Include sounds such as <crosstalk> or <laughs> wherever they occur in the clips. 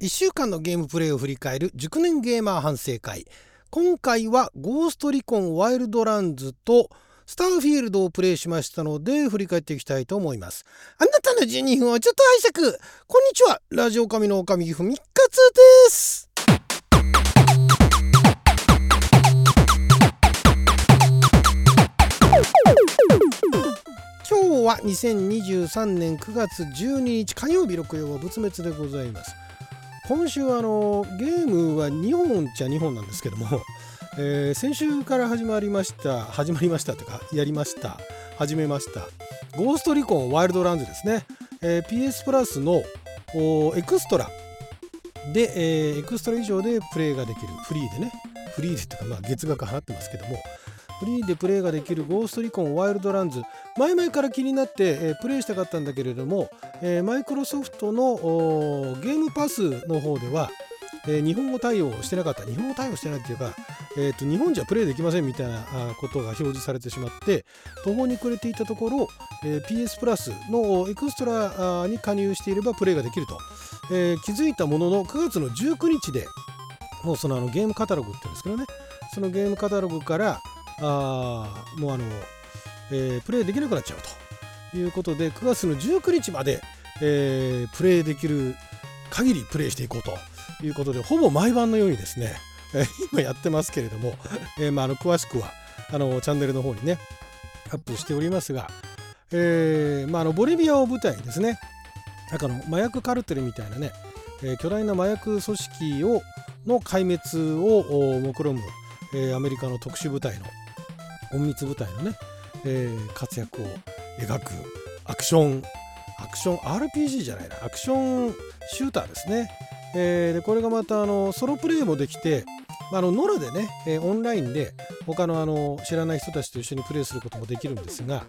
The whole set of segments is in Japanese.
1週間のゲームプレイを振り返る熟年ゲーマー反省会。今回はゴーストリコンワイルドランズとスターフィールドをプレイしましたので振り返っていきたいと思います。あなたの12分をちょっと拝借。こんにちは。ラジオ神のおかみふみかつです。今日は2023年9月12日火曜日6曜は仏滅でございます。今週はあのゲームは2本っちゃ2本なんですけども、<laughs> えー、先週から始まりました始まりましたとかやりました始めました。ゴーストリコンワイルドランズですね、えー、PS プラスのエクストラ。で、えー、エクストラ以上でプレイができる。フリーでね。フリーでっていうかまあ月額払ってますけども。フリーでプレイができるゴーストリコンワイルドランズ。前々から気になって、え、プレイしたかったんだけれども、え、マイクロソフトのゲームパスの方では、え、日本語対応してなかった。日本語対応してないっていうか、えーと、日本じゃプレイできませんみたいなことが表示されてしまって途方に暮れていたところ、え、PS プラスのエクストラに加入していればプレイができると、え、気づいたものの9月の19日でもうそのあのゲームカタログって言うんですけどね。そのゲームカタログからあもうあの、えー、プレイできなくなっちゃうということで9月の19日まで、えー、プレイできる限りプレイしていこうということでほぼ毎晩のようにですね、えー、今やってますけれども、えーまあ、あの詳しくはあのチャンネルの方にねアップしておりますが、えーまあ、あのボリビアを舞台にですねなんかの麻薬カルテルみたいなね、えー、巨大な麻薬組織をの壊滅を目論む、えー、アメリカの特殊部隊の隠密部隊のね、えー、活躍を描くアクションアクション RPG じゃないなアクションシューターですね、えー、でこれがまたあのソロプレイもできてあのノラでね、えー、オンラインで他のあの知らない人たちと一緒にプレイすることもできるんですが、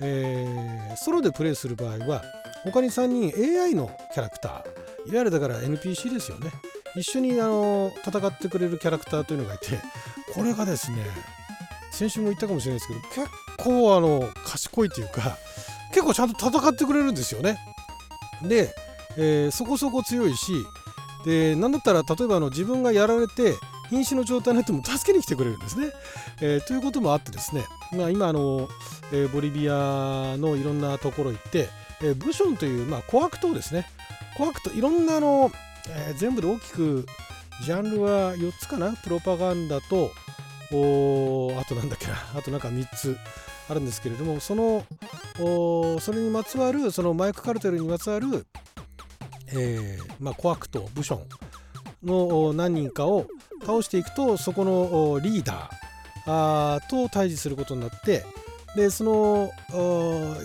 えー、ソロでプレイする場合は他に3人 AI のキャラクターいわゆるだから NPC ですよね。一緒にあの戦ってくれるキャラクターというのがいてこれがですね先週も言ったかもしれないですけど結構あの賢いというか結構ちゃんと戦ってくれるんですよね。で、えー、そこそこ強いしで何だったら例えばあの自分がやられて瀕死の状態になっても助けに来てくれるんですね。えー、ということもあってですね、まあ、今あの、えー、ボリビアのいろんなところ行って、えー、ブションという、まあ、琥珀糖ですね琥珀糖いろんなあの、えー、全部で大きくジャンルは4つかな？プロパガンダとおあとなんだっけな。あとなんか3つあるんですけれどもそのおそれにまつわるそのマイクカルテルにまつわる、えーまあ、コアクトブションの何人かを倒していくとそこのリーダーあーと対峙することになってでその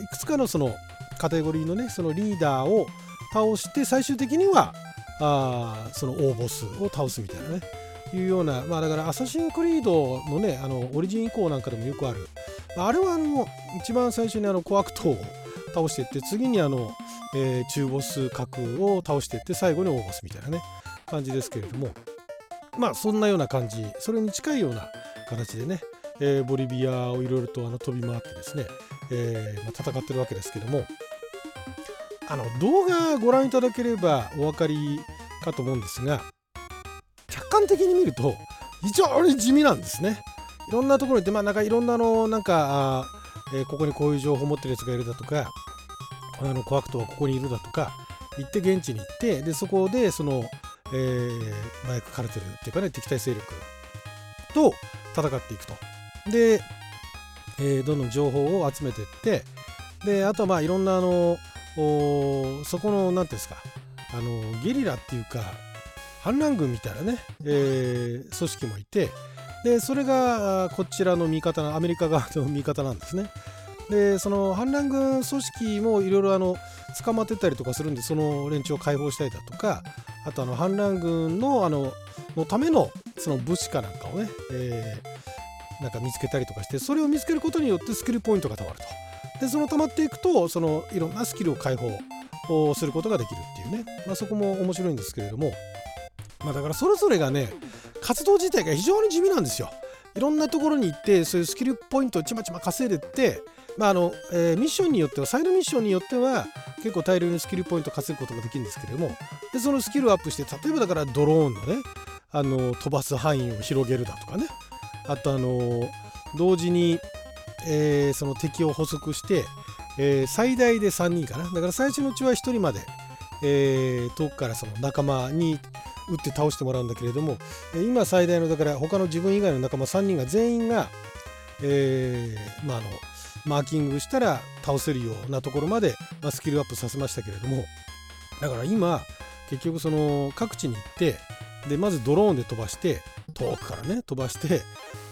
いくつかのそのカテゴリーのねそのリーダーを倒して最終的にはあその大ボスを倒すみたいなね。いうような、まあ、だからアサシンクリードのねあのオリジン以降なんかでもよくある。あれはあの一番最初にあのコアクトを倒していって次にあの、えー、中ボス格を倒していって最後に大ボスみたいなね感じですけれども。まあそんなような感じ。それに近いような形でね、えー、ボリビアをいろいろとあの飛び回ってですね、えーまあ、戦ってるわけですけども。あの動画ご覧いただければお分かりかと思うんですが観的に見ると非常に地味なんですね。いろんなところに行って、まあ、なんかいろんなの、なんか、えー、ここにこういう情報を持ってるやつがいるだとか、あの、コアクトはここにいるだとか、行って現地に行って、で、そこで、その、えー、麻薬カルテルっていうかね、敵対勢力と戦っていくと。で、えー、どんどん情報を集めていって、で、あとはまあいろんなあの、そこの、何ていうんですか、あの、ゲリラっていうか、反乱軍みたいなね、えー、組織もいてでそれがこちらの味方のアメリカ側の味方なんですね。でその反乱軍組織もいろいろあの捕まってたりとかするんでその連中を解放したりだとかあとあの反乱軍のあののためのその物資かなんかをね、えー、なんか見つけたりとかしてそれを見つけることによってスキルポイントがたまると。でその溜まっていくとそのいろんなスキルを解放をすることができるっていうね、まあ、そこも面白いんですけれどもまあ、だからそれぞれがね活動自体が非常に地味なんですよ。いろんなところに行ってそういうスキルポイントをちまちま稼いでって、まああのえー、ミッションによってはサイドミッションによっては結構大量にスキルポイント稼ぐことができるんですけれどもでそのスキルをアップして例えばだからドローンのねあの飛ばす範囲を広げるだとかねあとあの同時に、えー、その敵を捕捉して、えー、最大で3人かなだから最初のうちは1人まで、えー、遠くからその仲間に撃って倒してもらうんだけれども今最大のだから他の自分以外の仲間3人が全員が、えー、まあのマーキングしたら倒せるようなところまで、まあ、スキルアップさせましたけれどもだから今結局その各地に行ってでまずドローンで飛ばして遠くからね飛ばして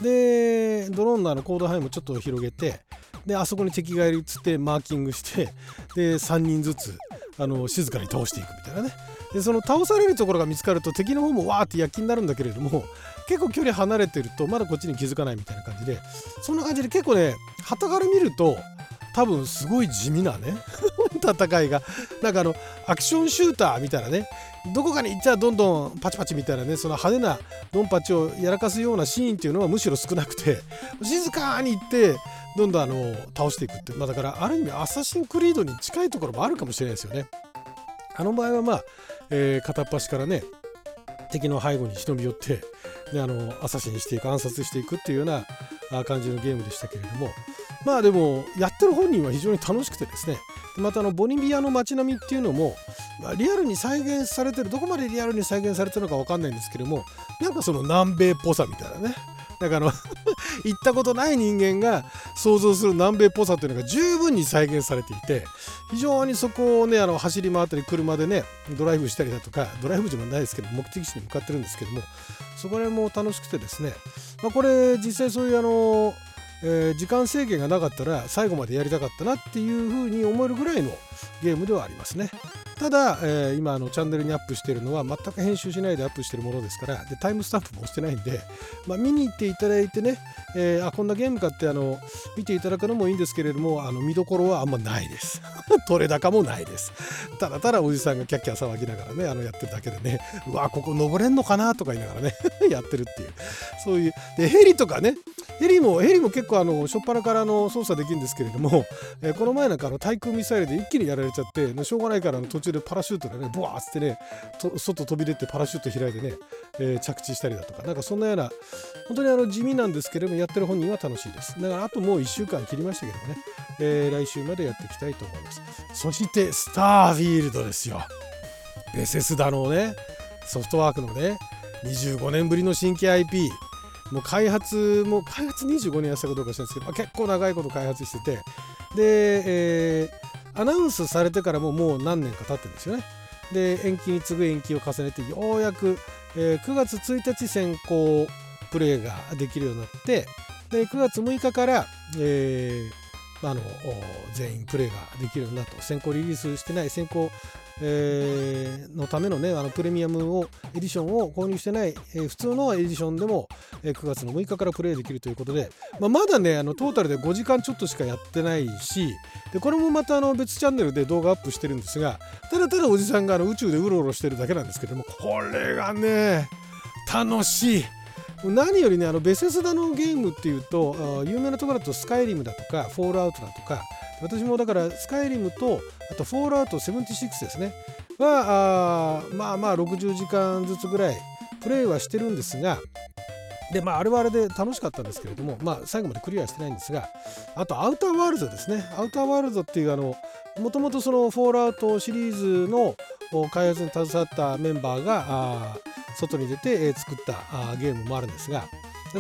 でドローンのあの行動範囲もちょっと広げてであそこに敵がいるっつってマーキングしてで3人ずつあの静かに倒していくみたいなね。でその倒されるところが見つかると敵の方もわーって躍起になるんだけれども結構距離離れてるとまだこっちに気づかないみたいな感じでそんな感じで結構ね旗から見ると多分すごい地味なね <laughs> 戦いがなんかあのアクションシューターみたいなねどこかに行っちゃどんどんパチパチみたいなねその派手なドンパチをやらかすようなシーンっていうのはむしろ少なくて静かに行ってどんどんあの倒していくって、まあ、だからある意味アサシンクリードに近いところもあるかもしれないですよね。あの場合はまあ、えー、片っ端からね敵の背後に忍び寄ってであのアサシンしていく暗殺していくっていうような感じのゲームでしたけれども。まあでもやってる本人は非常に楽しくてですね。またあのボリビアの街並みっていうのも、まあ、リアルに再現されてるどこまでリアルに再現されてるのか分かんないんですけどもなんかその南米っぽさみたいなね。なんかあの行ったことない人間が想像する南米っぽさというのが十分に再現されていて非常にそこをねあの走り回ったり車でねドライブしたりだとかドライブじゃないですけど目的地に向かってるんですけどもそこら辺も楽しくてですね、まあ、これ実際そういうあのえー、時間制限がなかったら最後までやりたかったなっていうふうに思えるぐらいのゲームではありますね。ただ、えー、今あのチャンネルにアップしているのは全く編集しないでアップしているものですからでタイムスタンプも押してないんで、まあ、見に行っていただいてね、えー、あこんなゲームかってあの見ていただくのもいいんですけれどもあの見どころはあんまないです。<laughs> 取れ高もないです。ただただおじさんがキャッキャ騒ぎながらねあのやってるだけでねうわここ登れんのかなとか言いながらね <laughs> やってるっていう。そういうでヘリとかねヘリもヘリも結構あの初っ端からの操作できるんですけれども、えー、この前なんかあの対空ミサイルで一気にやられちゃってしょうがないからの途中でパラシュートでねブワーッってね外飛び出てパラシュート開いてね、えー、着地したりだとかなんかそんなような本当にあの地味なんですけれどもやってる本人は楽しいです。だからあともう1週間切りましたけどね、えー、来週までやっていきたいと思います。そしてスターフィールドですよ。ベセスダのねソフトワークのね25年ぶりの新規 IP もう開発も開発25年やったかどうかしたんですけど、まあ、結構長いこと開発しててで、えー、アナウンスされてからももう何年か経ってるんですよね。で延期に次ぐ延期を重ねてようやく、えー、9月1日先行プレイができるようになってで9月6日から、えー、あの全員プレイができるようになった先行リリースしてない先行えー、のためのねあのプレミアムをエディションを購入してない、えー、普通のエディションでも、えー、9月の6日からプレイできるということで、まあ、まだねあのトータルで5時間ちょっとしかやってないしでこれもまたあの別チャンネルで動画アップしてるんですがただただおじさんがあの宇宙でうろうろしてるだけなんですけどもこれがね楽しい。何よりねあのベセスダのゲームっていうと有名なところだとスカイリムだとかフォールアウトだとか私もだからスカイリムとあとフォールアウト76ですね。はあまあまあ60時間ずつぐらいプレイはしてるんですがでまああれはあれで楽しかったんですけれどもまあ最後までクリアしてないんですがあとアウターワールドですね。アウターワールドっていうあのもともとそのフォールアウトシリーズの開発に携わったメンバーが外に出て作ったゲームもあるんですが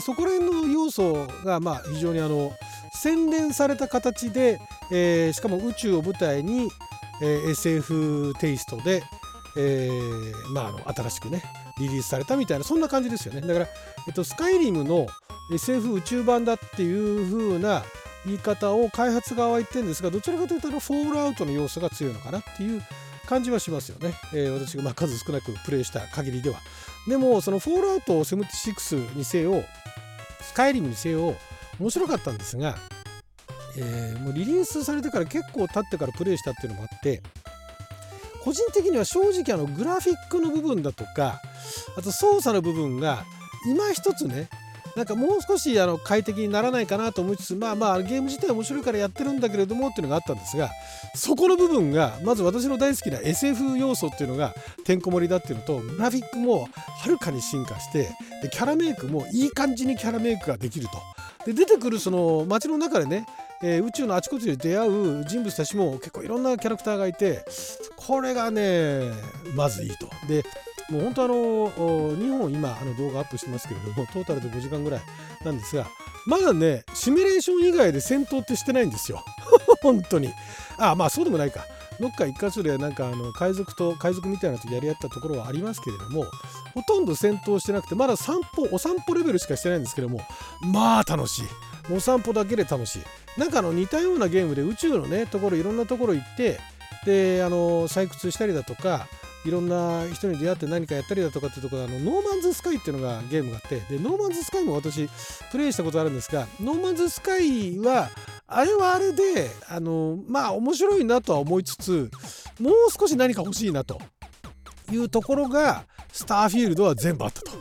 そこら辺の要素がまあ非常にあの洗練された形で、えー、しかも宇宙を舞台に、えー、SF テイストで、えー、まあ、あの新しくねリリースされたみたいなそんな感じですよね。だから、えっと、スカイリムの SF 宇宙版だっていう風な言い方を開発側は言ってるんですがどちらかというとフォールアウトの要素が強いのかなっていう感じはしますよね、えー、私がま数少なくプレイした限りでは。でもそのフォールアウト76にせよスカイリムにせよ面白かったんですが、えー、もうリリースされてから結構経ってからプレイしたっていうのもあって個人的には正直あのグラフィックの部分だとかあと操作の部分が今一つねなんかもう少しあの快適にならないかなと思いつつまあまあゲーム自体面白いからやってるんだけれどもっていうのがあったんですがそこの部分がまず私の大好きな SF 要素っていうのがてんこ盛りだっていうのとグラフィックもはるかに進化してでキャラメイクもいい感じにキャラメイクができると。で出てくるその街の中でねえー、宇宙のあちこちで出会う人物たちも結構いろんなキャラクターがいてこれがねまずいいと。でもう本当あの2本今あの動画アップしてますけれどもトータルで5時間ぐらいなんですがまだねシミュレーション以外で戦闘ってしてないんですよ。<laughs> 本当に。あまあそうでもないか。どっか一箇所でなんかあの海賊と海賊みたいなとやり合ったところはありますけれどもほとんど戦闘してなくてまだ散歩お散歩レベルしかしてないんですけどもまあ楽しい。お散歩だけで楽しいなんかあの似たようなゲームで宇宙のねところいろんなところ行ってであの採掘したりだとかいろんな人に出会って何かやったりだとかっていうところあのノーマンズスカイっていうのがゲームがあってでノーマンズスカイも私プレイしたことあるんですがノーマンズスカイはあれはあれであのまあ面白いなとは思いつつもう少し何か欲しいなというところがスターフィールドは全部あったと。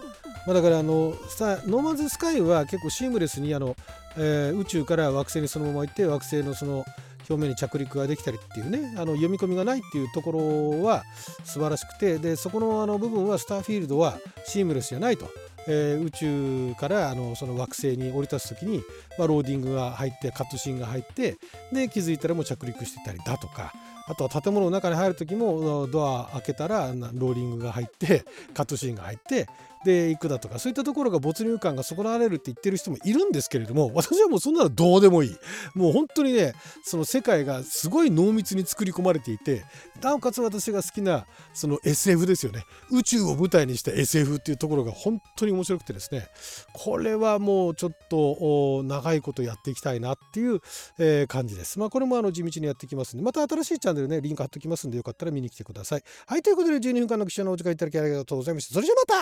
まあ、だからあのノーマンズスカイは結構シームレスにあの、えー、宇宙から惑星にそのまま行って惑星のその表面に着陸ができたりっていうねあの読み込みがないっていうところは素晴らしくてでそこのあの部分はスターフィールドはシームレスじゃないと。えー、宇宙からあのその惑星に降り立つ時に、まあ、ローディングが入ってカットシーンが入ってで気づいたらもう着陸してたりだとかあとは建物の中に入る時もドア開けたらローリングが入ってカットシーンが入ってで行くだとかそういったところが没入感が損なわれるって言ってる人もいるんですけれども私はもうそんなのどうでもいい。もう本当にねその世界がすごい濃密に作り込まれていてなおかつ私が好きなその SF ですよね。宇宙を舞台にした SF っていうところが本当に面白くてですね。これはもうちょっと長いことやっていきたいなっていう、え、感じです。まあこれもあの地道にやっていきますんでまた新しいチャンネルねリンク貼っておきますんでよかったら見に来てください。はいということで12分間の記者のお時間いただきありがとうございました。それじゃまた!